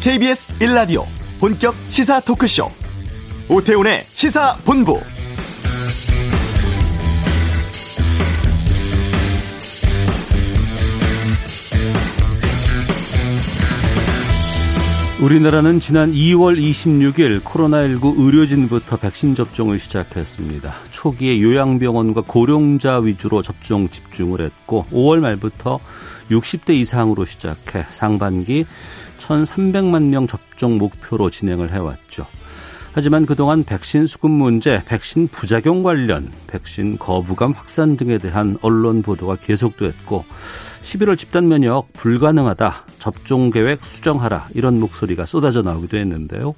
KBS 1라디오 본격 시사 토크쇼 오태훈의 시사본부 우리나라는 지난 2월 26일 코로나19 의료진부터 백신 접종을 시작했습니다. 초기에 요양병원과 고령자 위주로 접종 집중을 했고 5월 말부터 60대 이상으로 시작해 상반기 1,300만 명 접종 목표로 진행을 해왔죠. 하지만 그동안 백신 수급 문제, 백신 부작용 관련, 백신 거부감 확산 등에 대한 언론 보도가 계속됐고 11월 집단 면역 불가능하다. 접종 계획 수정하라. 이런 목소리가 쏟아져 나오기도 했는데요.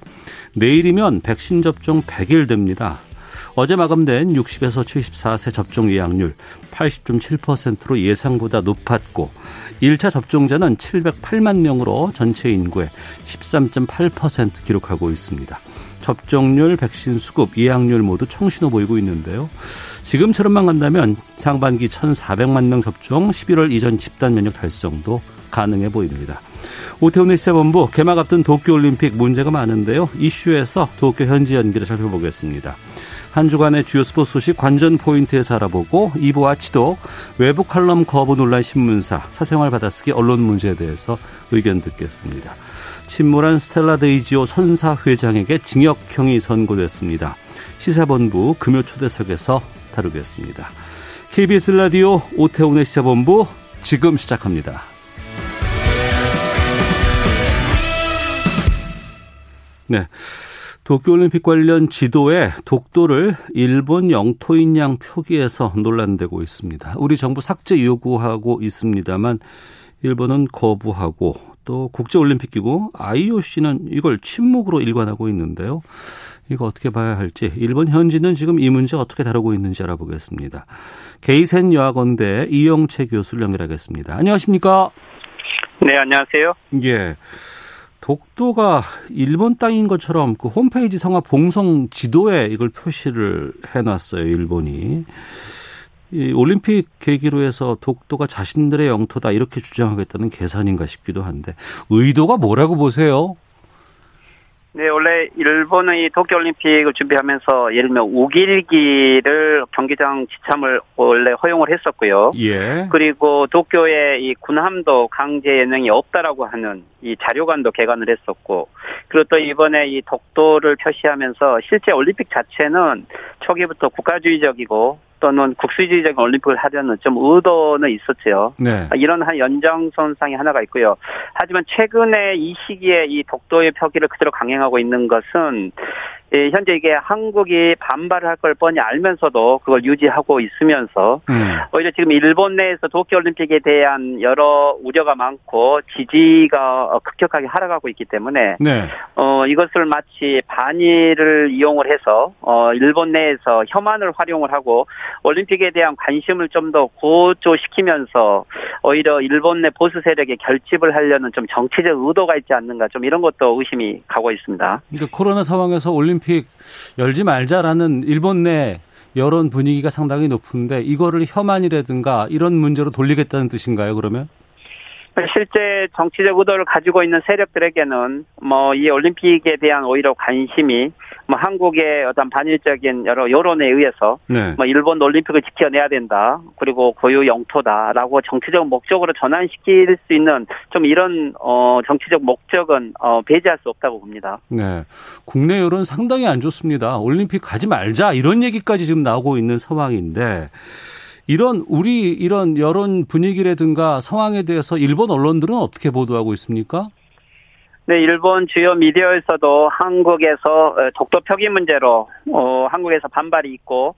내일이면 백신 접종 100일 됩니다. 어제 마감된 60에서 74세 접종 예약률 80.7%로 예상보다 높았고 1차 접종자는 708만 명으로 전체 인구의 13.8% 기록하고 있습니다. 접종률, 백신 수급, 예약률 모두 청신호 보이고 있는데요. 지금처럼만 간다면 상반기 1,400만 명 접종, 11월 이전 집단 면역 달성도 가능해 보입니다. 오태훈의 시사본부 개막 앞둔 도쿄올림픽 문제가 많은데요. 이슈에서 도쿄 현지 연기를 살펴보겠습니다. 한 주간의 주요 스포츠 소식 관전 포인트에서 알아보고 2부 watchdog 외부 칼럼 거부 논란 신문사 사생활 받아쓰기 언론 문제에 대해서 의견 듣겠습니다. 침몰한 스텔라 데이지호 선사 회장에게 징역형이 선고됐습니다. 시사본부 금요 초대석에서 다루겠습니다. KBS 라디오 오태훈의 시사본부 지금 시작합니다. 네. 도쿄올림픽 관련 지도에 독도를 일본 영토인 양 표기해서 논란되고 있습니다. 우리 정부 삭제 요구하고 있습니다만 일본은 거부하고 또 국제올림픽기구 IOC는 이걸 침묵으로 일관하고 있는데요. 이거 어떻게 봐야 할지 일본 현지는 지금 이 문제 어떻게 다루고 있는지 알아보겠습니다. 게이센 여학원대 이영채 교수를 연결하겠습니다. 안녕하십니까? 네, 안녕하세요. 예. 독도가 일본 땅인 것처럼 그 홈페이지 성화 봉성 지도에 이걸 표시를 해놨어요, 일본이. 이 올림픽 계기로 해서 독도가 자신들의 영토다 이렇게 주장하겠다는 계산인가 싶기도 한데 의도가 뭐라고 보세요? 네, 원래 일본의 도쿄올림픽을 준비하면서 예를 들면 우길기를 경기장 지참을 원래 허용을 했었고요. 예. 그리고 도쿄에 이 군함도 강제 연행이 없다라고 하는 이 자료관도 개관을 했었고, 그리고 또 이번에 이 독도를 표시하면서 실제 올림픽 자체는 초기부터 국가주의적이고 또는 국수주의적인 올림픽을 하려는 좀 의도는 있었죠. 네. 이런 한 연장선상이 하나가 있고요. 하지만 최근에 이 시기에 이 독도의 표기를 그대로 강행하고 있는 것은 예, 현재 이게 한국이 반발을 할 걸 뻔히 알면서도 그걸 유지하고 있으면서 음. 오히려 지금 일본 내에서 도쿄올림픽에 대한 여러 우려가 많고 지지가 급격하게 하락하고 있기 때문에 네. 어 이것을 마치 반일을 이용을 해서 어 일본 내에서 혐한을 활용을 하고 올림픽에 대한 관심을 좀 더 고조시키면서 오히려 일본 내 보수 세력에 결집을 하려는 좀 정치적 의도가 있지 않는가 좀 이런 것도 의심이 가고 있습니다. 그러니까 코로나 상황에서 올림 픽 열지 말자라는 일본 내 여론 분위기가 상당히 높은데 이거를 혐한이라든가 이런 문제로 돌리겠다는 뜻인가요? 그러면? 실제 정치적 의도를 가지고 있는 세력들에게는 뭐 이 올림픽에 대한 오히려 관심이 뭐 한국의 어떤 반일적인 여러 여론에 의해서 네. 뭐 일본 올림픽을 지켜내야 된다 그리고 고유 영토다라고 정치적 목적으로 전환시킬 수 있는 좀 이런 어 정치적 목적은 어 배제할 수 없다고 봅니다. 네. 국내 여론 상당히 안 좋습니다. 올림픽 가지 말자 이런 얘기까지 지금 나오고 있는 상황인데 이런 우리 이런 여론 분위기라든가 상황에 대해서 일본 언론들은 어떻게 보도하고 있습니까? 네, 일본 주요 미디어에서도 한국에서 독도 표기 문제로 어, 한국에서 반발이 있고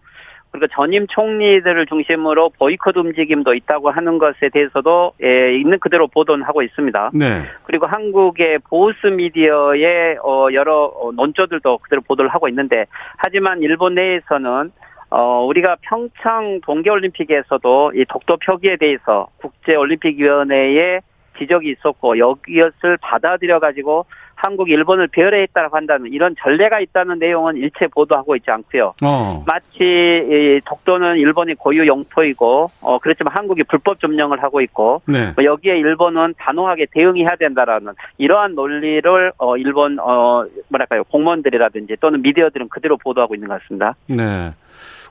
그리고 전임 총리들을 중심으로 보이콧 움직임도 있다고 하는 것에 대해서도 예, 있는 그대로 보도는 하고 있습니다. 네. 그리고 한국의 보수 미디어의 어, 여러 어, 논조들도 그대로 보도를 하고 있는데 하지만 일본 내에서는 어, 우리가 평창 동계올림픽에서도 이 독도 표기에 대해서 국제올림픽위원회에 지적이 있었고 여기것을 받아들여 가지고 한국 일본을 배열했다고 한다는 이런 전례가 있다는 내용은 일체 보도하고 있지 않고요. 어. 마치 독도는 일본의 고유 영토이고 어, 그렇지만 한국이 불법 점령을 하고 있고 네. 뭐 여기에 일본은 단호하게 대응해야 된다라는 이러한 논리를 어, 일본 어, 뭐랄까요 공무원들이라든지 또는 미디어들은 그대로 보도하고 있는 것 같습니다. 네.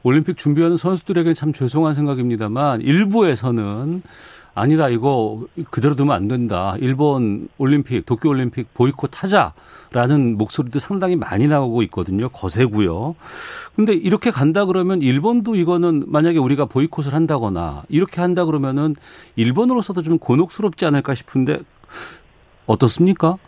올림픽 준비하는 선수들에게는 참 죄송한 생각입니다만 일부에서는 아니다 이거 그대로 두면 안 된다. 일본 올림픽, 도쿄 올림픽 보이콧 하자라는 목소리도 상당히 많이 나오고 있거든요. 거세고요. 근데 이렇게 간다 그러면 일본도 이거는 만약에 우리가 보이콧을 한다거나 이렇게 한다 그러면은 일본으로서도 좀 곤혹스럽지 않을까 싶은데 어떻습니까?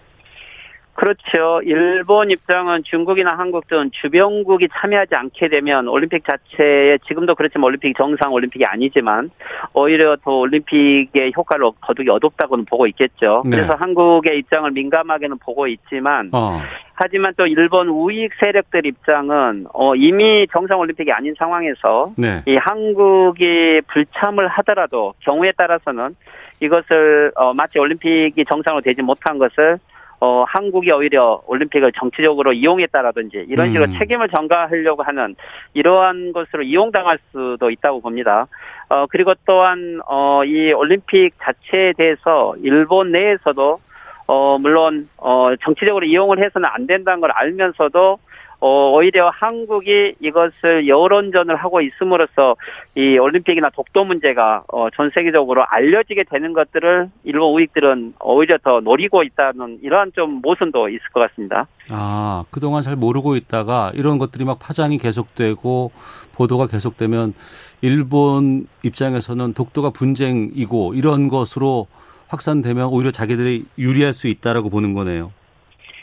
그렇죠. 일본 입장은 중국이나 한국 등 주변국이 참여하지 않게 되면 올림픽 자체에 지금도 그렇지만 올림픽 정상 올림픽이 아니지만 오히려 더 올림픽의 효과를 거두기 어둡다고는 보고 있겠죠. 네. 그래서 한국의 입장을 민감하게는 보고 있지만 어. 하지만 또 일본 우익 세력들 입장은 어 이미 정상 올림픽이 아닌 상황에서 네. 이 한국이 불참을 하더라도 경우에 따라서는 이것을 어 마치 올림픽이 정상으로 되지 못한 것을 어, 한국이 오히려 올림픽을 정치적으로 이용했다라든지 이런 식으로 음. 책임을 전가하려고 하는 이러한 것으로 이용당할 수도 있다고 봅니다. 어, 그리고 또한, 어, 이 올림픽 자체에 대해서 일본 내에서도 어, 물론, 어, 정치적으로 이용을 해서는 안 된다는 걸 알면서도 어, 오히려 한국이 이것을 여론전을 하고 있음으로써 이 올림픽이나 독도 문제가 어, 전 세계적으로 알려지게 되는 것들을 일본 우익들은 오히려 더 노리고 있다는 이러한 좀 모순도 있을 것 같습니다. 아, 그동안 잘 모르고 있다가 이런 것들이 막 파장이 계속되고 보도가 계속되면 일본 입장에서는 독도가 분쟁이고 이런 것으로 확산되면 오히려 자기들이 유리할 수 있다라고 보는 거네요.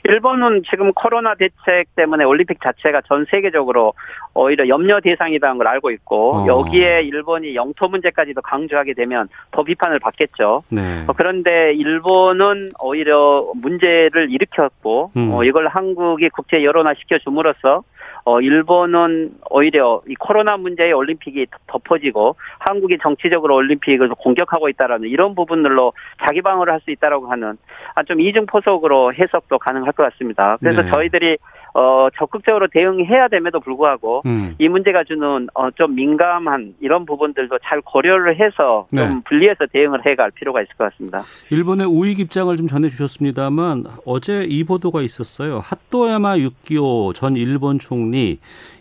일본은 지금 코로나 대책 때문에 올림픽 자체가 전 세계적으로 오히려 염려 대상이라는 걸 알고 있고 어. 여기에 일본이 영토 문제까지도 강조하게 되면 더 비판을 받겠죠. 네. 어, 그런데 일본은 오히려 문제를 일으켰고 음. 어, 이걸 한국이 국제 여론화 시켜줌으로써 어, 일본은 오히려 이 코로나 문제의 올림픽이 덮어지고 한국이 정치적으로 올림픽을 공격하고 있다라는 이런 부분들로 자기 방어를 할 수 있다라고 하는 아, 좀 이중 포석으로 해석도 가능할 것 같습니다. 그래서 네. 저희들이 어, 적극적으로 대응해야 됨에도 불구하고 음. 이 문제가 주는 어, 좀 민감한 이런 부분들도 잘 고려를 해서 네. 좀 분리해서 대응을 해갈 필요가 있을 것 같습니다. 일본의 우익 입장을 좀 전해주셨습니다만 어제 이 보도가 있었어요. 핫도야마 유키오 전 일본 총리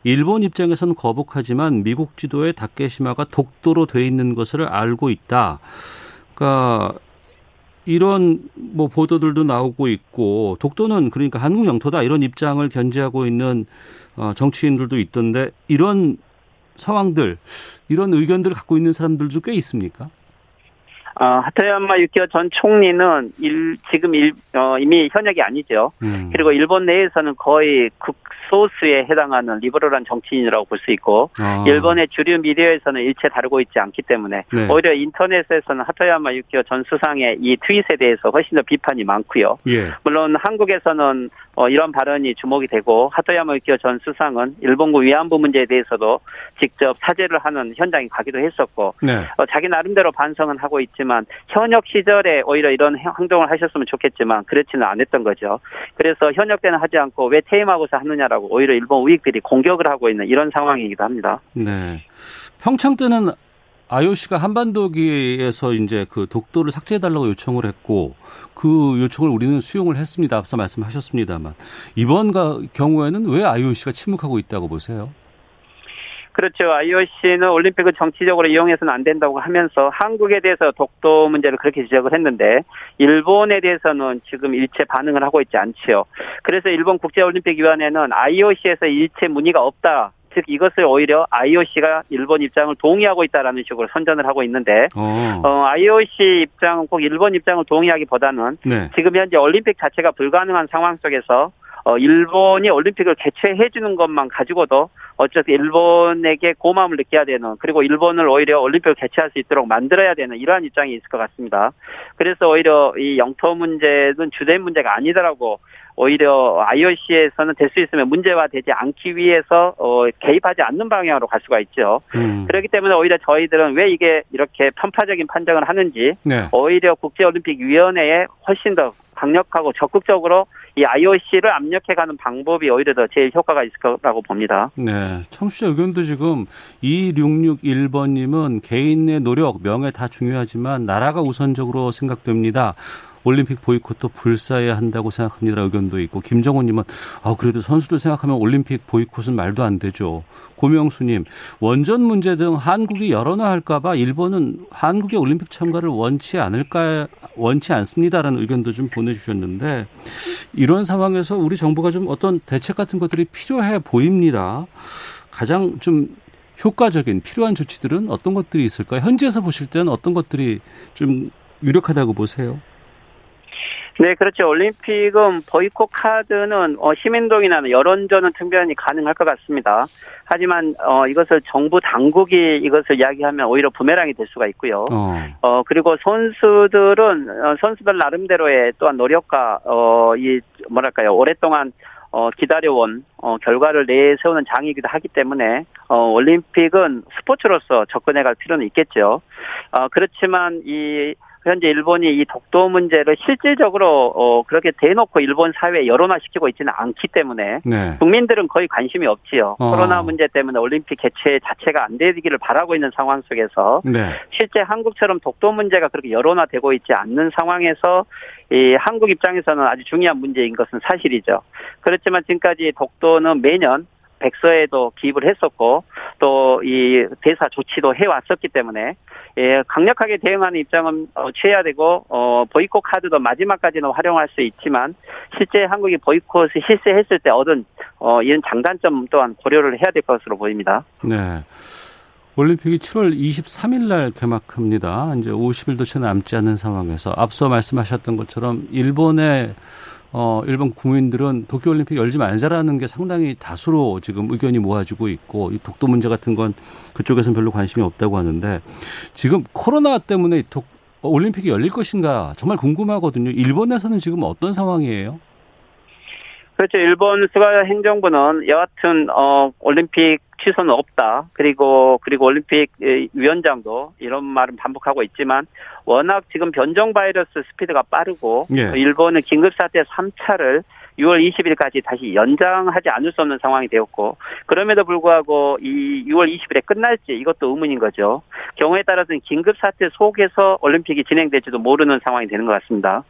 일본 입장에서는 거북하지만 미국 지도에 다케시마가 독도로 돼 있는 것을 알고 있다. 그러니까 이런 뭐 보도들도 나오고 있고 독도는 그러니까 한국 영토다 이런 입장을 견지하고 있는 어, 정치인들도 있던데 이런 상황들 이런 의견들을 갖고 있는 사람들도 꽤 있습니까? 어, 하토야마 유키오 전 총리는 일, 지금 일, 어, 이미 현역이 아니죠. 음. 그리고 일본 내에서는 거의 극소수에 해당하는 리버럴한 정치인이라고 볼 수 있고, 아. 일본의 주류 미디어에서는 일체 다루고 있지 않기 때문에, 네. 오히려 인터넷에서는 하토야마 유키오 전 수상의 이 트윗에 대해서 훨씬 더 비판이 많고요. 예. 물론 한국에서는 어, 이런 발언이 주목이 되고, 하토야마 유키오 전 수상은 일본군 위안부 문제에 대해서도 직접 사죄를 하는 현장에 가기도 했었고, 네. 어, 자기 나름대로 반성은 하고 있지만, 현역 시절에 오히려 이런 행동을 하셨으면 좋겠지만 그렇지는 않았던 거죠. 그래서 현역 때는 하지 않고 왜 퇴임하고서 하느냐라고 오히려 일본 우익들이 공격을 하고 있는 이런 상황이기도 합니다. 네. 평창 때는 IOC가 한반도기에서 이제 그 독도를 삭제해달라고 요청을 했고 그 요청을 우리는 수용을 했습니다. 앞서 말씀하셨습니다만 이번 경우에는 왜 IOC가 침묵하고 있다고 보세요? 그렇죠. IOC는 올림픽을 정치적으로 이용해서는 안 된다고 하면서 한국에 대해서 독도 문제를 그렇게 지적을 했는데 일본에 대해서는 지금 일체 반응을 하고 있지 않지요. 그래서 일본 국제올림픽위원회는 IOC에서 일체 문의가 없다. 즉 이것을 오히려 IOC가 일본 입장을 동의하고 있다라는 식으로 선전을 하고 있는데 어. 어, IOC 입장은 꼭 일본 입장을 동의하기보다는 네. 지금 현재 올림픽 자체가 불가능한 상황 속에서 어, 일본이 올림픽을 개최해 주는 것만 가지고도 어쨌든 일본에게 고마움을 느껴야 되는 그리고 일본을 오히려 올림픽을 개최할 수 있도록 만들어야 되는 이러한 입장이 있을 것 같습니다. 그래서 오히려 이 영토 문제는 주된 문제가 아니더라고 오히려 IOC에서는 될 수 있으면 문제화되지 않기 위해서 어, 개입하지 않는 방향으로 갈 수가 있죠. 음. 그렇기 때문에 오히려 저희들은 왜 이게 이렇게 편파적인 판정을 하는지 네. 오히려 국제올림픽위원회에 훨씬 더 강력하고 적극적으로 이 IOC를 압력해가는 방법이 오히려 더 제일 효과가 있을 거라고 봅니다. 네. 청취자 의견도 지금 2661번님은 개인의 노력, 명예 다 중요하지만 나라가 우선적으로 생각됩니다. 올림픽 보이콧도 불사해야 한다고 생각합니다. 의견도 있고 김정호님은 아 그래도 선수들 생각하면 올림픽 보이콧은 말도 안 되죠. 고명수님 원전 문제 등 한국이 열어놔할까봐 일본은 한국의 올림픽 참가를 원치 않을까 원치 않습니다라는 의견도 좀 보내주셨는데 이런 상황에서 우리 정부가 좀 어떤 대책 같은 것들이 필요해 보입니다. 가장 좀 효과적인 필요한 조치들은 어떤 것들이 있을까요? 현지에서 보실 때는 어떤 것들이 좀 유력하다고 보세요? 네, 그렇죠. 올림픽은 보이콧 카드는 어, 시민동의나 여론전은 충분히 가능할 것 같습니다. 하지만 어, 이것을 정부 당국이 이것을 이야기하면 오히려 부메랑이 될 수가 있고요. 어, 어 그리고 선수들은 어, 선수들 나름대로의 또한 노력과 어, 이 뭐랄까요 오랫동안 어, 기다려온, 어, 결과를 내세우는 장이기도 하기 때문에, 어, 올림픽은 스포츠로서 접근해 갈 필요는 있겠죠. 어, 그렇지만 이, 현재 일본이 이 독도 문제를 실질적으로 어 그렇게 대놓고 일본 사회에 여론화시키고 있지는 않기 때문에 네. 국민들은 거의 관심이 없지요. 어. 코로나 문제 때문에 올림픽 개최 자체가 안 되기를 바라고 있는 상황 속에서 네. 실제 한국처럼 독도 문제가 그렇게 여론화되고 있지 않는 상황에서 이 한국 입장에서는 아주 중요한 문제인 것은 사실이죠. 그렇지만 지금까지 독도는 매년 백서에도 기입을 했었고 또 이 대사 조치도 해왔었기 때문에 예, 강력하게 대응하는 입장은 어, 취해야 되고 어, 보이콧 카드도 마지막까지는 활용할 수 있지만 실제 한국이 보이콧을 실시했을 때 얻은 어, 이런 장단점 또한 고려를 해야 될 것으로 보입니다. 네. 올림픽이 7월 23일 날 개막합니다. 이제 50일도 채 남지 않은 상황에서 앞서 말씀하셨던 것처럼 일본의 어, 일본 국민들은 도쿄올림픽 열지 말자라는 게 상당히 다수로 지금 의견이 모아지고 있고 이 독도 문제 같은 건 그쪽에서는 별로 관심이 없다고 하는데 지금 코로나 때문에 독, 올림픽이 열릴 것인가 정말 궁금하거든요. 일본에서는 지금 어떤 상황이에요? 그렇죠. 일본 스가 행정부는 여하튼 어 올림픽 취소는 없다. 그리고 그리고 올림픽 위원장도 이런 말은 반복하고 있지만 워낙 지금 변종 바이러스 스피드가 빠르고 예. 일본은 긴급 사태 3차를 6월 20일까지 다시 연장하지 않을 수 없는 상황이 되었고 그럼에도 불구하고 이 6월 20일에 끝날지 이것도 의문인 거죠. 경우에 따라서는 긴급 사태 속에서 올림픽이 진행될지도 모르는 상황이 되는 것 같습니다.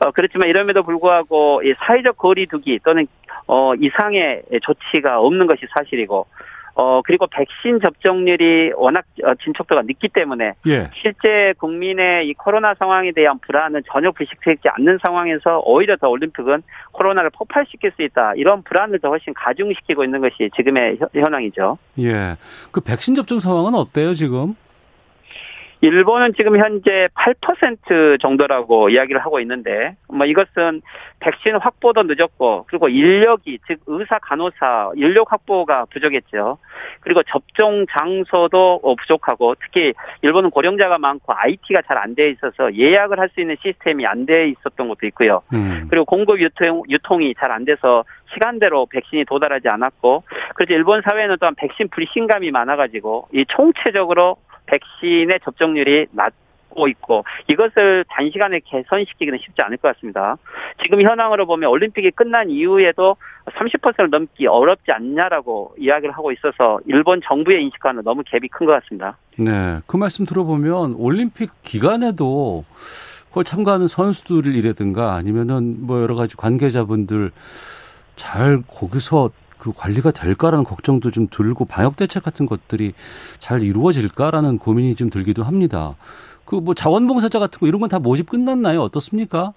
어, 그렇지만 이럼에도 불구하고 이 사회적 거리두기 또는 어, 이상의 조치가 없는 것이 사실이고 어 그리고 백신 접종률이 워낙 어, 진척도가 늦기 때문에 예. 실제 국민의 이 코로나 상황에 대한 불안은 전혀 불식되지 않는 상황에서 오히려 더 올림픽은 코로나를 폭발시킬 수 있다 이런 불안을 더 훨씬 가중시키고 있는 것이 지금의 현황이죠. 예. 그 백신 접종 상황은 어때요 지금? 일본은 지금 현재 8% 정도라고 이야기를 하고 있는데 뭐 이것은 백신 확보도 늦었고 그리고 인력이 즉 의사 간호사 인력 확보가 부족했죠. 그리고 접종 장소도 어, 부족하고 특히 일본은 고령자가 많고 IT가 잘 안 돼 있어서 예약을 할 수 있는 시스템이 안 돼 있었던 것도 있고요. 음. 그리고 공급 유통 유통이 잘 안 돼서 시간대로 백신이 도달하지 않았고 그래서 일본 사회는 또한 백신 불신감이 많아가지고 이 총체적으로 백신의 접종률이 낮고 있고 이것을 단시간에 개선시키기는 쉽지 않을 것 같습니다. 지금 현황으로 보면 올림픽이 끝난 이후에도 30%를 넘기 어렵지 않냐라고 이야기를 하고 있어서 일본 정부의 인식과는 너무 갭이 큰 것 같습니다. 네, 그 말씀 들어보면 올림픽 기간에도 그 참가하는 선수들이라든가 아니면은 뭐 여러 가지 관계자분들 잘 거기서 그 관리가 될까라는 걱정도 좀 들고 방역 대책 같은 것들이 잘 이루어질까라는 고민이 좀 들기도 합니다. 그 뭐 자원봉사자 같은 거 이런 건 다 모집 끝났나요? 어떻습니까?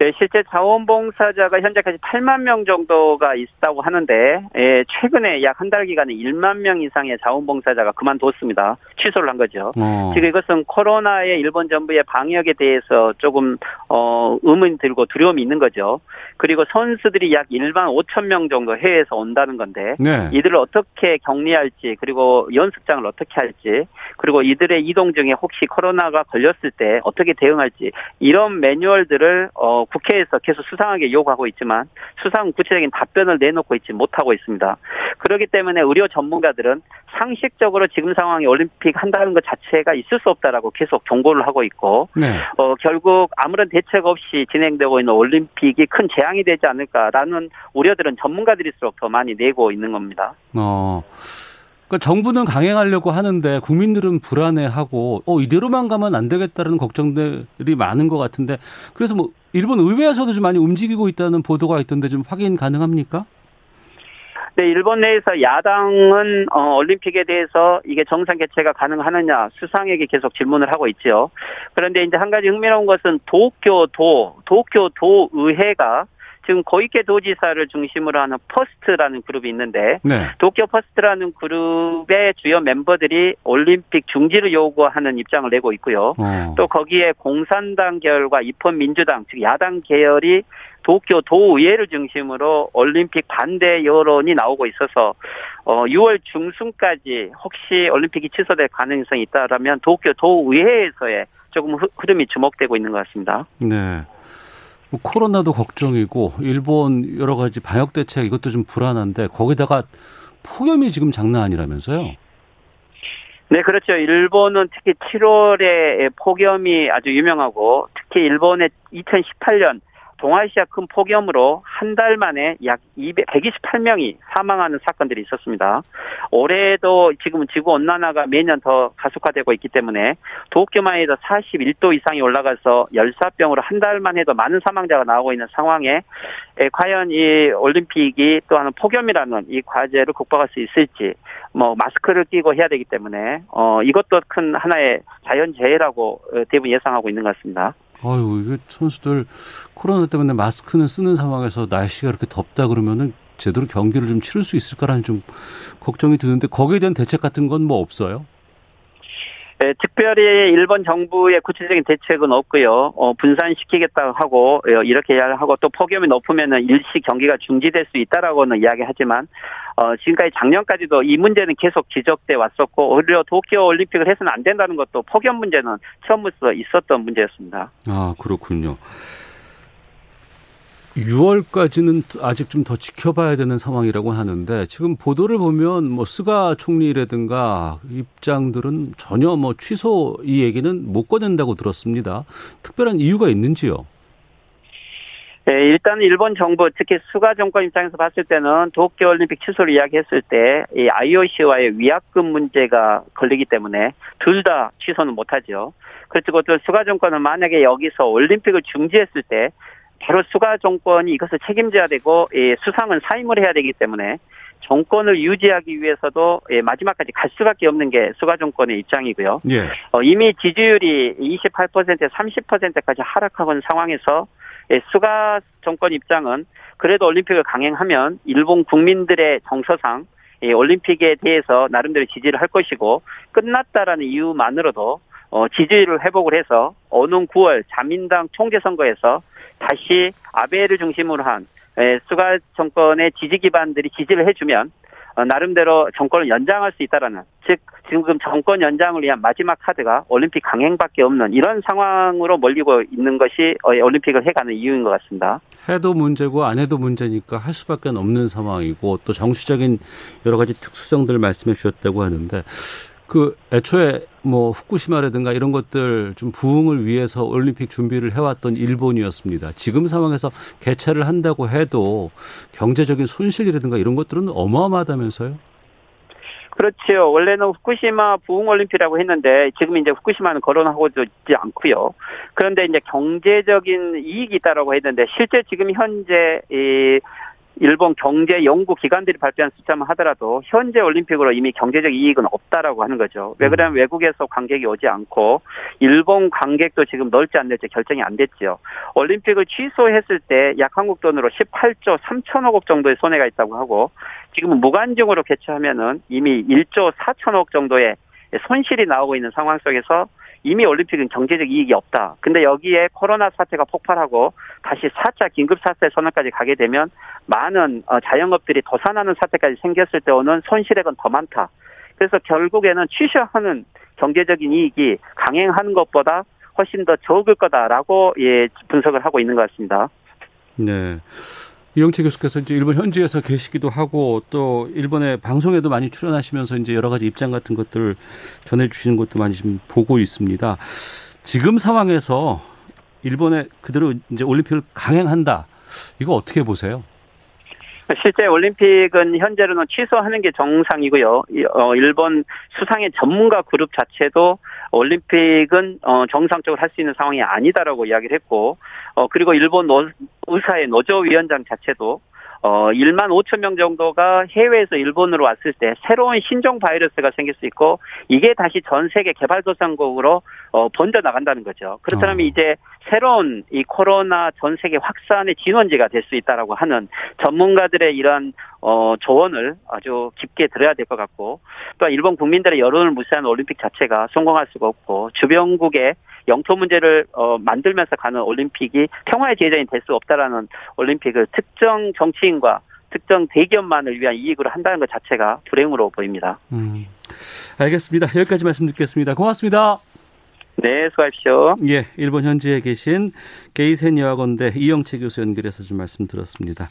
네, 실제 자원봉사자가 현재까지 8만 명 정도가 있다고 하는데 예, 최근에 약 한 달 기간에 1만 명 이상의 자원봉사자가 그만뒀습니다. 취소를 한 거죠. 어. 지금 이것은 코로나의 일본 정부의 방역에 대해서 조금 어, 의문 들고 두려움이 있는 거죠. 그리고 선수들이 약 1만 5천 명 정도 해외에서 온다는 건데 네. 이들을 어떻게 격리할지 그리고 연습장을 어떻게 할지 그리고 이들의 이동 중에 혹시 코로나가 걸렸을 때 어떻게 대응할지 이런 매뉴얼들을 어, 국회에서 계속 수상하게 요구하고 있지만 수상 구체적인 답변을 내놓고 있지 못하고 있습니다. 그렇기 때문에 의료 전문가들은 상식적으로 지금 상황에 올림픽 한다는 것 자체가 있을 수 없다라고 계속 경고를 하고 있고 네. 어, 결국 아무런 대책 없이 진행되고 있는 올림픽이 큰 재앙이 되지 않을까라는 우려들은 전문가들일수록 더 많이 내고 있는 겁니다. 어. 그러니까 정부는 강행하려고 하는데 국민들은 불안해하고 어 이대로만 가면 안 되겠다는 걱정들이 많은 것 같은데 그래서 뭐 일본 의회에서도 좀 많이 움직이고 있다는 보도가 있던데 좀 확인 가능합니까? 네, 일본 내에서 야당은 어, 올림픽에 대해서 이게 정상 개최가 가능하느냐 수상에게 계속 질문을 하고 있죠. 그런데 이제 한 가지 흥미로운 것은 도쿄도 도쿄도 의회가 지금 고이케 도지사를 중심으로 하는 퍼스트라는 그룹이 있는데 네. 도쿄 퍼스트라는 그룹의 주요 멤버들이 올림픽 중지를 요구하는 입장을 내고 있고요. 어. 또 거기에 공산당 계열과 입헌 민주당 즉 야당 계열이 도쿄 도의회를 중심으로 올림픽 반대 여론이 나오고 있어서 어 6월 중순까지 혹시 올림픽이 취소될 가능성이 있다라면 도쿄 도의회에서의 조금 흐름이 주목되고 있는 것 같습니다. 네. 뭐 코로나도 걱정이고 일본 여러 가지 방역 대책 이것도 좀 불안한데 거기다가 폭염이 지금 장난 아니라면서요? 네, 그렇죠. 일본은 특히 7월에 폭염이 아주 유명하고 특히 일본의 2018년 동아시아 큰 폭염으로 한 달 만에 약 200, 128명이 사망하는 사건들이 있었습니다. 올해도 지금은 지구 온난화가 매년 더 가속화되고 있기 때문에 도쿄만 해도 41도 이상이 올라가서 열사병으로 한 달만 해도 많은 사망자가 나오고 있는 상황에 과연 이 올림픽이 또 하는 폭염이라는 이 과제를 극복할 수 있을지 뭐 마스크를 끼고 해야 되기 때문에 어 이것도 큰 하나의 자연재해라고 대부분 예상하고 있는 것 같습니다. 아유, 이게 선수들 코로나 때문에 마스크는 쓰는 상황에서 날씨가 이렇게 덥다 그러면은 제대로 경기를 좀 치를 수 있을까라는 좀 걱정이 드는데 거기에 대한 대책 같은 건 뭐 없어요? 네, 특별히 일본 정부의 구체적인 대책은 없고요. 어, 분산시키겠다고 하고 어, 이렇게 하고 또 폭염이 높으면은 일시 경기가 중지될 수 있다라고는 이야기하지만 어, 지금까지 작년까지도 이 문제는 계속 지적돼 왔었고 오히려 도쿄 올림픽을 해서는 안 된다는 것도 폭염 문제는 처음부터 있었던 문제였습니다. 아 그렇군요. 6월까지는 아직 좀 더 지켜봐야 되는 상황이라고 하는데 지금 보도를 보면 뭐 스가 총리라든가 입장들은 전혀 뭐 취소 이 얘기는 못 꺼낸다고 들었습니다. 특별한 이유가 있는지요? 네, 일단 일본 정부 특히 수가 정권 입장에서 봤을 때는 도쿄올림픽 취소를 이야기했을 때 이 IOC와의 위약금 문제가 걸리기 때문에 둘 다 취소는 못하죠. 그렇고 또 수가 정권은 만약에 여기서 올림픽을 중지했을 때 바로 수가 정권이 이것을 책임져야 되고 예, 수상은 사임을 해야 되기 때문에 정권을 유지하기 위해서도 예, 마지막까지 갈 수밖에 없는 게 수가 정권의 입장이고요. 예. 어, 이미 지지율이 28%에 30%까지 하락하고 있는 상황에서 예, 수가 정권 입장은 그래도 올림픽을 강행하면 일본 국민들의 정서상 예, 올림픽에 대해서 나름대로 지지를 할 것이고 끝났다라는 이유만으로도 어, 지지율을 회복을 해서 오는 9월 자민당 총재 선거에서 다시 아베를 중심으로 한 수가 정권의 지지 기반들이 지지를 해주면 어, 나름대로 정권을 연장할 수 있다라는 즉 지금 정권 연장을 위한 마지막 카드가 올림픽 강행밖에 없는 이런 상황으로 몰리고 있는 것이 어, 올림픽을 해가는 이유인 것 같습니다. 해도 문제고 안 해도 문제니까 할 수밖에 없는 상황이고 또 정치적인 여러 가지 특수성들 말씀해 주셨다고 하는데 그 애초에 뭐 후쿠시마라든가 이런 것들 좀 부흥을 위해서 올림픽 준비를 해왔던 일본이었습니다. 지금 상황에서 개최를 한다고 해도 경제적인 손실이라든가 이런 것들은 어마어마하다면서요? 그렇죠. 원래는 후쿠시마 부흥올림픽이라고 했는데 지금 이제 후쿠시마는 거론하고 있지 않고요. 그런데 이제 경제적인 이익이 있다라고 했는데 실제 지금 현재 이 일본 경제 연구 기관들이 발표한 숫자만 하더라도 현재 올림픽으로 이미 경제적 이익은 없다라고 하는 거죠. 왜 음. 그러면 외국에서 관객이 오지 않고 일본 관객도 지금 넓지 안 넓지 결정이 안 됐죠. 올림픽을 취소했을 때 약 한국 돈으로 18조 3천억 정도의 손해가 있다고 하고 지금은 무관중으로 개최하면은 이미 1조 4천억 정도의 손실이 나오고 있는 상황 속에서 이미 올림픽은 경제적 이익이 없다. 근데 여기에 코로나 사태가 폭발하고 다시 4차 긴급 사태 선언까지 가게 되면 많은 어, 자영업들이 도산하는 사태까지 생겼을 때 오는 손실액은 더 많다. 그래서 결국에는 취소하는 경제적인 이익이 강행하는 것보다 훨씬 더 적을 거다라고 예 분석을 하고 있는 것 같습니다. 네. 이영채 교수께서 이제 일본 현지에서 계시기도 하고 또 일본의 방송에도 많이 출연하시면서 이제 여러 가지 입장 같은 것들을 전해주시는 것도 많이 지금 보고 있습니다. 지금 상황에서 일본에 그대로 이제 올림픽을 강행한다. 이거 어떻게 보세요? 실제 올림픽은 현재로는 취소하는 게 정상이고요. 어, 일본 수상의 전문가 그룹 자체도 올림픽은 어, 정상적으로 할 수 있는 상황이 아니다라고 이야기를 했고, 어, 그리고 일본 노, 의사의 노조 위원장 자체도 어, 1만 5천 명 정도가 해외에서 일본으로 왔을 때 새로운 신종 바이러스가 생길 수 있고 이게 다시 전 세계 개발도상국으로 어, 번져 나간다는 거죠. 그렇다면 어. 이제 새로운 이 코로나 전 세계 확산의 진원지가 될 수 있다라고 하는 전문가들의 이런 어, 조언을 아주 깊게 들어야 될 것 같고 또 일본 국민들의 여론을 무시하는 올림픽 자체가 성공할 수가 없고 주변국의 영토 문제를 어, 만들면서 가는 올림픽이 평화의 제자인 될 수 없다라는 올림픽을 특정 정치인과 특정 대기업만을 위한 이익으로 한다는 것 자체가 불행으로 보입니다. 음, 알겠습니다. 여기까지 말씀 듣겠습니다. 고맙습니다. 네, 수고하십시오. 예, 일본 현지에 계신 게이센 여학원대 이영채 교수 연결해서 좀 말씀 들었습니다.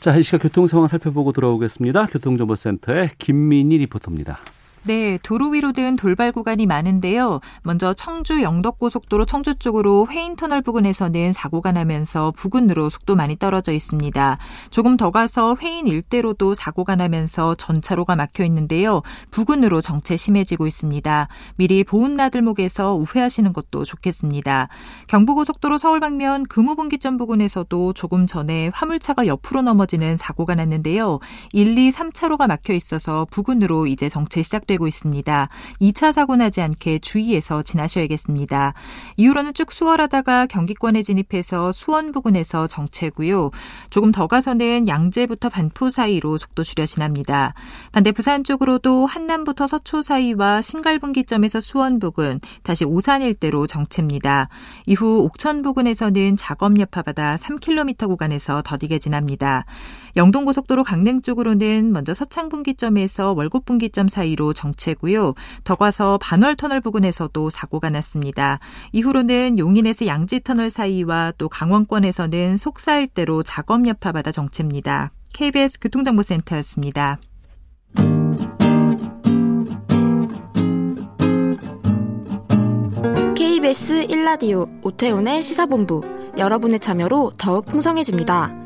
자, 이 시각 교통 상황 살펴보고 돌아오겠습니다. 교통정보센터의 김민희 리포터입니다. 네, 도로 위로 든 돌발 구간이 많은데요. 먼저 청주 영덕고속도로 청주 쪽으로 회인터널 부근에서는 사고가 나면서 부근으로 속도 많이 떨어져 있습니다. 조금 더 가서 회인 일대로도 사고가 나면서 전차로가 막혀 있는데요. 부근으로 정체 심해지고 있습니다. 미리 보은 나들목에서 우회하시는 것도 좋겠습니다. 경부고속도로 서울 방면 금호분기점 부근에서도 조금 전에 화물차가 옆으로 넘어지는 사고가 났는데요. 1, 2, 3차로가 막혀 있어서 부근으로 이제 정체 시작되 되고 있습니다. 2차 사고 나지 않게 주의해서 지나셔야겠습니다. 이후로는 쭉 수월하다가 경기권에 진입해서 수원 부근에서 정체고요. 조금 더 가서는 양재부터 반포 사이로 속도 줄여 지납니다. 반대 부산 쪽으로도 한남부터 서초 사이와 신갈분기점에서 수원 부근, 다시 오산 일대로 정체입니다. 이후 옥천 부근에서는 작업 여파받아 3km 구간에서 더디게 지납니다. 영동고속도로 강릉 쪽으로는 먼저 서창분기점에서 월곡분기점 사이로 정체고요. 더 가서 반월터널 부근에서도 사고가 났습니다. 이후로는 용인에서 양지터널 사이와 또 강원권에서는 속사 일대로 작업 여파받아 정체입니다. KBS 교통정보센터였습니다. KBS 1라디오 오태훈의 시사본부 여러분의 참여로 더욱 풍성해집니다.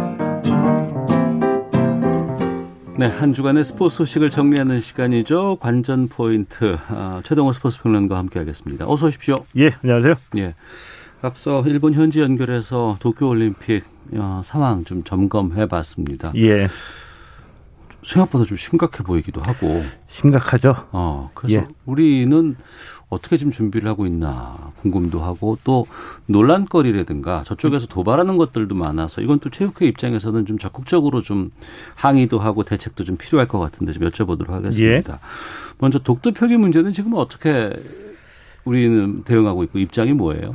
네, 한 주간의 스포츠 소식을 정리하는 시간이죠. 관전 포인트 아, 최동호 스포츠 평론가 함께하겠습니다. 어서 오십시오. 예, 안녕하세요. 예. 앞서 일본 현지 연결해서 도쿄 올림픽 어, 상황 좀 점검해 봤습니다. 예. 생각보다 좀 심각해 보이기도 하고. 심각하죠. 어, 그래서 예. 우리는 어떻게 지금 준비를 하고 있나 궁금도 하고 또 논란거리라든가 저쪽에서 도발하는 것들도 많아서 이건 또 체육회 입장에서는 좀 적극적으로 좀 항의도 하고 대책도 좀 필요할 것 같은데 좀 여쭤보도록 하겠습니다. 예. 먼저 독도 표기 문제는 지금 어떻게 우리는 대응하고 있고 입장이 뭐예요?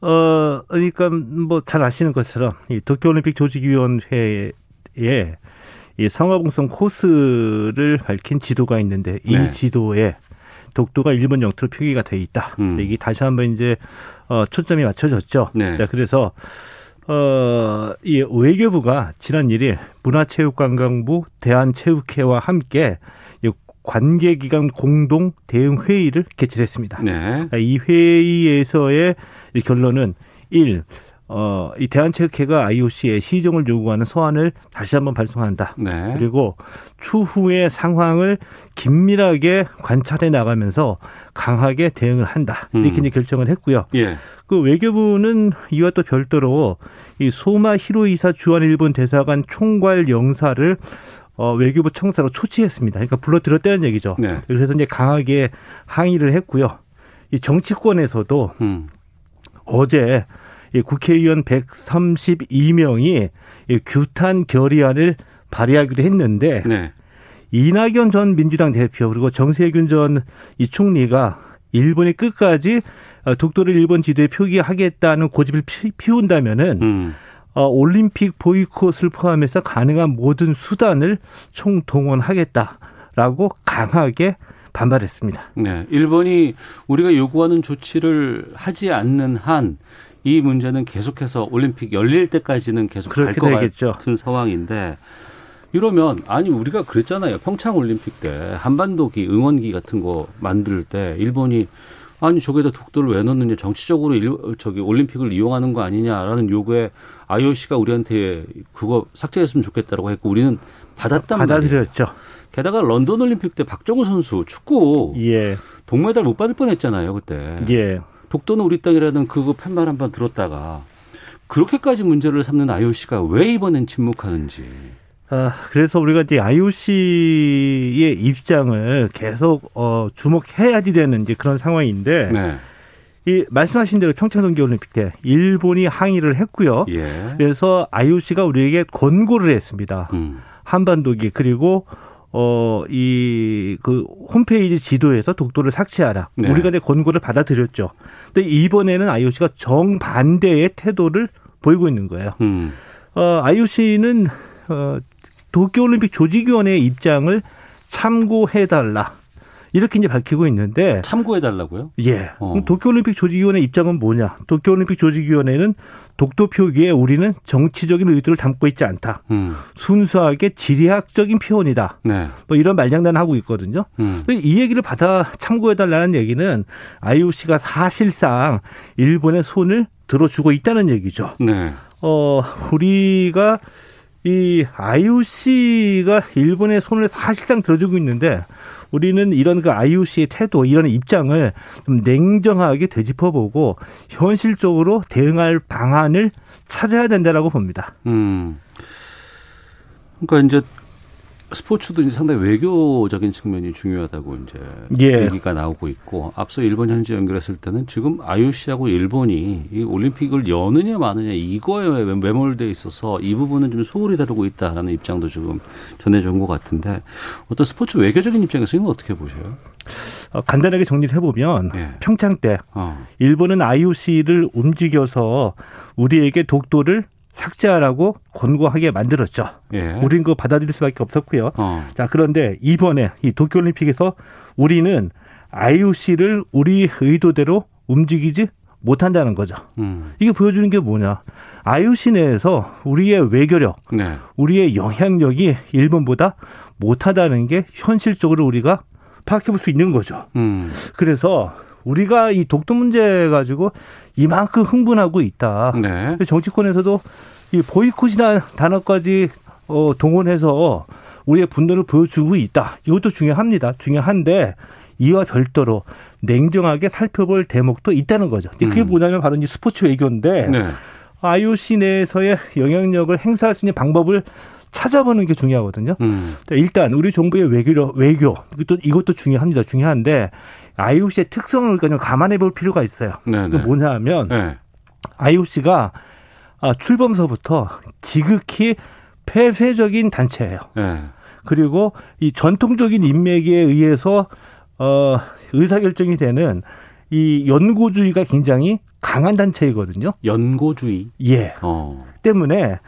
어, 그러니까 뭐 잘 아시는 것처럼 이 도쿄올림픽 조직위원회에 이 성화봉송 코스를 밝힌 지도가 있는데 이 네. 지도에 독도가 일본 영토로 표기가 돼 있다. 음. 이게 다시 한번 이제 어 초점이 맞춰졌죠. 네. 자, 그래서 어, 이 외교부가 지난 1일 문화체육관광부 대한체육회와 함께 관계기관 공동 대응 회의를 개최했습니다. 네. 이 회의에서의 결론은 1. 어, 이 대한체육회가 IOC에 시정을 요구하는 소환을 다시 한번 발송한다. 네. 그리고 추후의 상황을 긴밀하게 관찰해 나가면서 강하게 대응을 한다. 이렇게 음. 이제 결정을 했고요. 예. 그 외교부는 이와 또 별도로 이 소마 히로이사 주한 일본 대사관 총괄 영사를 어, 외교부 청사로 초치했습니다. 그러니까 불러들었다는 얘기죠. 네. 그래서 이제 강하게 항의를 했고요. 이 정치권에서도 음. 어제 국회의원 132명이 규탄 결의안을 발의하기로 했는데 네. 이낙연 전 민주당 대표 그리고 정세균 전 이 총리가 일본이 끝까지 어, 독도를 일본 지도에 표기하겠다는 고집을 피, 운다면은 음. 어, 올림픽 보이콧을 포함해서 가능한 모든 수단을 총동원하겠다라고 강하게 반발했습니다. 네, 일본이 우리가 요구하는 조치를 하지 않는 한 이 문제는 계속해서 올림픽 열릴 때까지는 계속 갈 것 같은 상황인데 이러면 아니 우리가 그랬잖아요 평창 올림픽 때 한반도기 응원기 같은 거 만들 때 일본이 아니 저기다 독도를 왜 넣느냐 정치적으로 일, 저기 올림픽을 이용하는 거 아니냐라는 요구에 IOC가 우리한테 그거 삭제했으면 좋겠다라고 했고 우리는 받았단 말이에요. 받아들였죠. 게다가 런던 올림픽 때 박정우 선수 축구 예. 동메달 못 받을 뻔했잖아요 그때. 예. 독도는 우리 땅이라는 그거 팻말 한 번 들었다가 그렇게까지 문제를 삼는 IOC가 왜 이번엔 침묵하는지. 아, 그래서 우리가 이제 IOC의 입장을 계속 어, 주목해야지 되는 이제 그런 상황인데 네. 이 말씀하신 대로 평창 동계올림픽 때 일본이 항의를 했고요. 예. 그래서 IOC가 우리에게 권고를 했습니다. 음. 한반도기 그리고 어, 이, 그, 홈페이지 지도에서 독도를 삭제하라. 네. 우리가 내 권고를 받아들였죠. 근데 이번에는 IOC가 정반대의 태도를 보이고 있는 거예요. 음. 어, IOC는, 어, 도쿄올림픽 조직위원회의 입장을 참고해달라. 이렇게 이제 밝히고 있는데 참고해 달라고요? 예. 어. 도쿄올림픽 조직위원회 입장은 뭐냐? 도쿄올림픽 조직위원회는 독도 표기에 우리는 정치적인 의도를 담고 있지 않다. 음. 순수하게 지리학적인 표현이다. 네. 뭐 이런 말장난을 하고 있거든요. 음. 이 얘기를 받아 참고해달라는 얘기는 IOC가 사실상 일본의 손을 들어주고 있다는 얘기죠. 네. 어, 우리가 이 IOC가 일본의 손을 사실상 들어주고 있는데 우리는 이런 그 IOC의 태도, 이런 입장을 좀 냉정하게 되짚어보고 현실적으로 대응할 방안을 찾아야 된다라고 봅니다. 음. 그러니까 이제 스포츠도 이제 상당히 외교적인 측면이 중요하다고 이제 예. 얘기가 나오고 있고 앞서 일본 현지 연결했을 때는 지금 IOC하고 일본이 이 올림픽을 여느냐 마느냐 이거에 매몰돼 있어서 이 부분은 좀 소홀히 다루고 있다라는 입장도 지금 전해준 것 같은데 어떤 스포츠 외교적인 입장에서 이건 어떻게 보세요? 어, 간단하게 정리를 해보면 예. 평창 때 어. 일본은 IOC를 움직여서 우리에게 독도를 삭제하라고 권고하게 만들었죠. 예. 우린 그거 받아들일 수밖에 없었고요. 어. 자, 그런데 이번에 이 도쿄올림픽에서 우리는 IOC를 우리 의도대로 움직이지 못한다는 거죠. 음. 이게 보여주는 게 뭐냐. IOC 내에서 우리의 외교력, 네. 우리의 영향력이 일본보다 못하다는 게 현실적으로 우리가 파악해 볼 수 있는 거죠. 음. 그래서 우리가 이 독도 문제 가지고 이만큼 흥분하고 있다. 네. 정치권에서도 이 보이콧이라는 단어까지 어, 동원해서 우리의 분노를 보여주고 있다. 이것도 중요합니다. 중요한데 이와 별도로 냉정하게 살펴볼 대목도 있다는 거죠. 그게 음. 뭐냐면 바로 이제 스포츠 외교인데 네. IOC 내에서의 영향력을 행사할 수 있는 방법을 찾아보는 게 중요하거든요. 음. 일단 우리 정부의 외교 외교 이것도 이것도 중요합니다. 중요한데 IOC의 특성을 좀 감안해 볼 필요가 있어요. 네, 그 뭐냐 하면 네. IOC가 아, 출범서부터 지극히 폐쇄적인 단체예요. 네. 그리고 이 전통적인 인맥에 의해서 어 의사 결정이 되는 이 연고주의가 굉장히 강한 단체이거든요. 연고주의. 예. 어. 때문에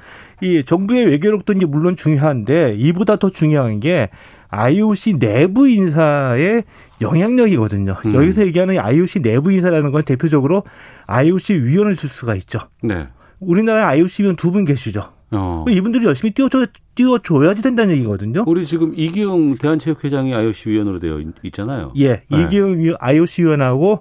이 정부의 외교력도 이제 물론 중요한데 이보다 더 중요한 게 IOC 내부 인사의 영향력이거든요. 음. 여기서 얘기하는 IOC 내부 인사라는 건 대표적으로 IOC 위원을 줄 수가 있죠. 네. 우리나라에 IOC 위원 두 분 계시죠. 어. 이분들이 열심히 띄워줘, 띄워줘야지 된다는 얘기거든요. 우리 지금 이기용 대한체육회장이 IOC 위원으로 되어 있 잖아요. 예. 네. 이기용 IOC 위원하고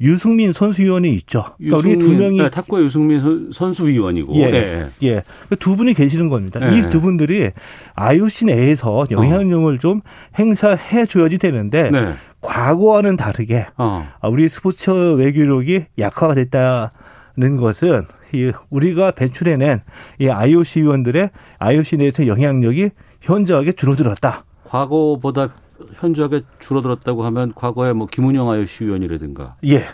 유승민 선수위원이 있죠. 그러니까 우리 두 명이 네, 탁구의 유승민 선수위원이고 예, 네. 예, 두 분이 계시는 겁니다. 네. 이두 분들이 IOC 내에서 영향력을 어. 좀 행사해 줘야지 되는데 네. 과거와는 다르게 어. 우리 스포츠 외교력이 약화가 됐다는 것은 이 우리가 배출해낸 이 IOC 위원들의 IOC 내에서 영향력이 현저하게 줄어들었다. 과거보다 현저하게 줄어들었다고 하면 과거에 뭐 김은영 IOC 위원이라든가. 예.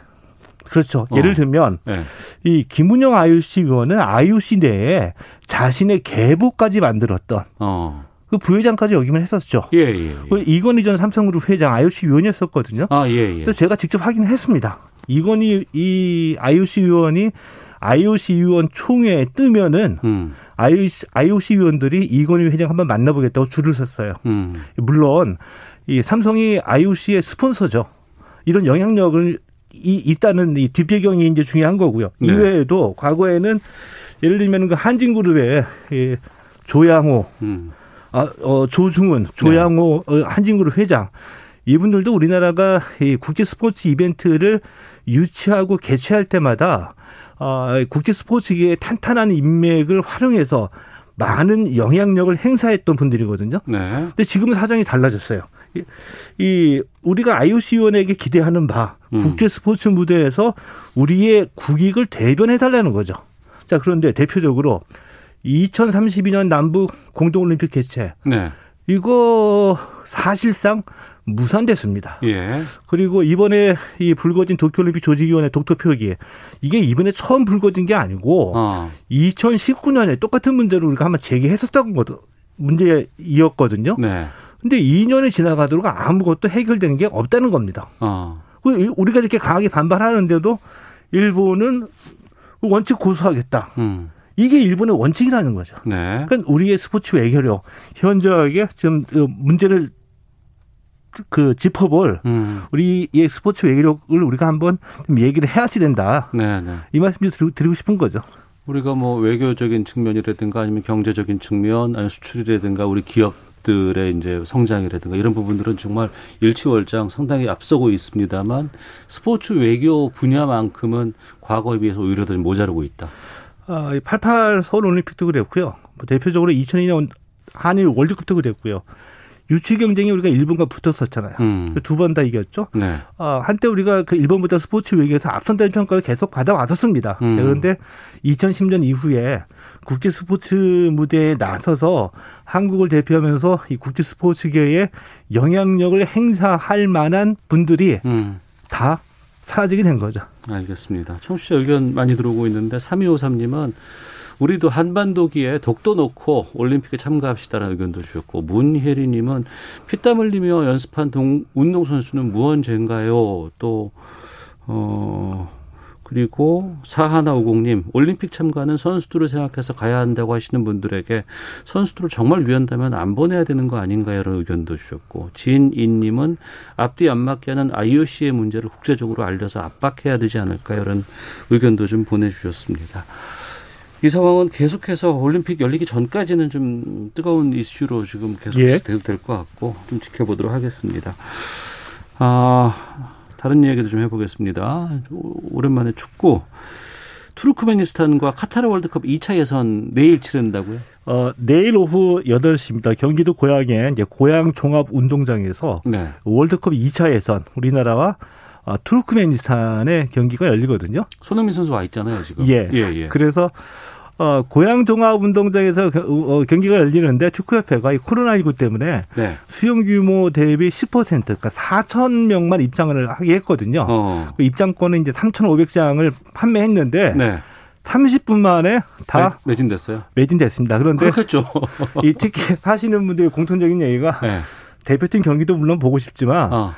그렇죠. 어. 예를 들면 네. 이 김은영 IOC 위원은 IOC 내에 자신의 계보까지 만들었던 어. 그 부회장까지 역임을 했었죠. 예, 예. 예. 그 이건희 전 삼성그룹 회장 IOC 위원이었었거든요. 아, 예, 예. 그래서 제가 직접 확인을 했습니다. 이건희 이 IOC 위원이 IOC 위원 총회에 뜨면은 음, IOC, IOC 위원들이 이건희 회장 한번 만나보겠다고 줄을 섰어요. 음. 물론 이 삼성이 IOC의 스폰서죠. 이런 영향력을 이, 있다는 이 뒷배경이 이제 중요한 거고요. 네. 이외에도 과거에는 예를 들면 그 한진그룹의 이 조양호, 음. 아, 어, 조중훈, 조양호 어, 한진그룹 회장 이분들도 우리나라가 이 국제 스포츠 이벤트를 유치하고 개최할 때마다 어, 국제 스포츠계의 탄탄한 인맥을 활용해서 많은 영향력을 행사했던 분들이거든요. 네. 근데 지금은 사정이 달라졌어요. 이, 이 우리가 IOC 위원에게 기대하는 바 음. 국제 스포츠 무대에서 우리의 국익을 대변해 달라는 거죠. 자 그런데 대표적으로 2032년 남북 공동올림픽 개최 네. 이거 사실상 무산됐습니다. 예. 그리고 이번에 이 불거진 도쿄올림픽 조직위원회 독도 표기 이게 이번에 처음 불거진 게 아니고 어. 2019년에 똑같은 문제를 우리가 한번 제기했었던 것도 문제이었거든요. 네. 근데 2년이 지나가도록 아무것도 해결되는 게 없다는 겁니다. 어. 그 우리가 이렇게 강하게 반발하는데도 일본은 원칙 고수하겠다. 음. 이게 일본의 원칙이라는 거죠. 네. 그러니까 우리의 스포츠 외교력 현저하게 지금 그 문제를 그 짚어볼 음. 우리의 스포츠 외교력을 우리가 한번 좀 얘기를 해야지 된다. 네, 네. 이 말씀 좀 드리고- 드리고 싶은 거죠. 우리가 뭐 외교적인 측면이라든가 아니면 경제적인 측면 아니면 수출이라든가 우리 기업 들의 이제 성장이라든가 이런 부분들은 정말 일치월장 상당히 앞서고 있습니다만 스포츠 외교 분야만큼은 과거에 비해서 오히려 더 모자르고 있다. 아, 88 서울 올림픽도 그랬고요. 뭐 대표적으로 2002년 한일 월드컵도 그랬고요. 유치 경쟁이 우리가 일본과 붙었었잖아요. 음. 두번 다 이겼죠. 네. 아, 한때 우리가 그 일본보다 스포츠 외교에서 앞선다는 평가를 계속 받아왔었습니다. 음. 네, 그런데 2010년 이후에 국제 스포츠 무대에 나서서 한국을 대표하면서 이 국제 스포츠계에 영향력을 행사할 만한 분들이 음. 다 사라지게 된 거죠. 알겠습니다. 청취자 의견 많이 들어오고 있는데 3253님은 우리도 한반도기에 독도 놓고 올림픽에 참가합시다라는 의견도 주셨고 문혜리님은 피땀 흘리며 연습한 동, 운동 선수는 무언 죄인가요? 또 어, 그리고 사하나오공님 올림픽 참가는 선수들을 생각해서 가야 한다고 하시는 분들에게 선수들을 정말 위한다면 안 보내야 되는 거 아닌가요? 라는 의견도 주셨고 진인님은 앞뒤 안 맞게 하는 IOC의 문제를 국제적으로 알려서 압박해야 되지 않을까요? 라는 의견도 좀 보내주셨습니다. 이 상황은 계속해서 올림픽 열리기 전까지는 좀 뜨거운 이슈로 지금 계속 예. 돼도 될것 같고 좀 지켜보도록 하겠습니다. 아, 다른 얘기도 좀 해보겠습니다. 오- 오랜만에 축구. 투르크메니스탄과 카타르 월드컵 2차 예선 내일 치른다고요? 어, 내일 오후 8시입니다. 경기도 고양의 이제 고양 종합 운동장에서 네. 월드컵 2차 예선 우리나라와 어, 투르크메니스탄의 경기가 열리거든요. 손흥민 선수 와 있잖아요, 지금. 예. 예, 예. 그래서 어, 고양 종합 운동장에서 겨- 어, 경기가 열리는데 축구협회가 이 코로나19 때문에 네. 수용 규모 대비 10% 그러니까 4천 명만 입장을 하게 했거든요. 어. 그 입장권은 이제 3,500장을 판매했는데 네. 30분 만에 다 매- 매진됐어요. 매진됐습니다. 그런데 그렇겠죠. 이 티켓 사시는 분들의 공통적인 얘기가 네. 대표팀 경기도 물론 보고 싶지만 어.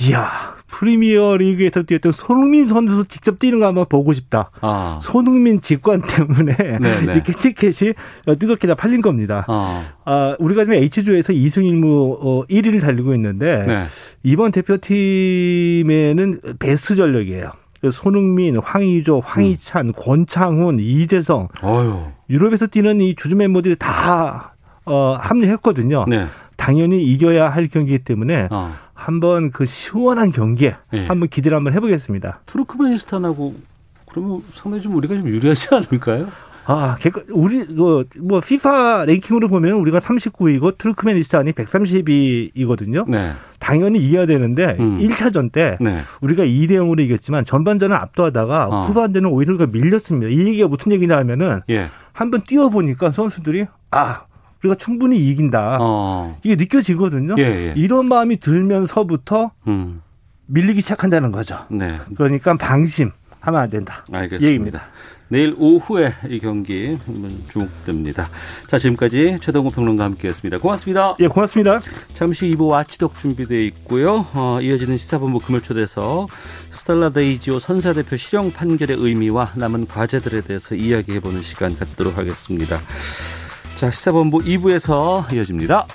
이야 프리미어 리그에서 뛰었던 손흥민 선수 직접 뛰는 거 한번 보고 싶다. 아. 손흥민 직관 때문에 네, 네. 이렇게 티켓이 뜨겁게 다 팔린 겁니다. 어. 아, 우리가 지금 H조에서 2승 1무 어, 1위를 달리고 있는데 네. 이번 대표팀에는 베스트 전력이에요. 그 손흥민, 황의조, 황희찬, 권창훈, 이재성 어유. 유럽에서 뛰는 이 주주 멤버들이 다 어, 합류했거든요. 네. 당연히 이겨야 할 경기이기 때문에 어. 한번 그 시원한 경기에 예. 한번 기대를 한번 해보겠습니다. 투르크메니스탄하고 그러면 상당히 좀 우리가 좀 유리하지 않을까요? 아, 객- 우리 그, 뭐 FIFA 랭킹으로 보면 우리가 39위고 투르크메니스탄이 132이거든요. 네. 당연히 이겨야 되는데 음. 1차전 때 네. 우리가 2대 0으로 이겼지만 전반전을 압도하다가 어. 후반전은 오히려 밀렸습니다. 이 얘기가 무슨 얘기냐 하면은 예. 한번 뛰어 보니까 선수들이 아, 우리가 충분히 이긴다. 어. 이게 느껴지거든요. 예, 예. 이런 마음이 들면서부터 음. 밀리기 시작한다는 거죠. 네. 그러니까 방심 하면 안 된다. 알겠습니다. 얘기입니다. 내일 오후에 이 경기 주목됩니다. 자, 지금까지 최동호 평론가 함께했습니다. 고맙습니다. 예, 고맙습니다. 잠시 2부 watchdog 준비되어 있고요. 어, 이어지는 시사본부 금요초대석에서 스텔라 데이지호 선사대표 실형 판결의 의미와 남은 과제들에 대해서 이야기해보는 시간 갖도록 하겠습니다. 자, 시사본부 2부에서 이어집니다.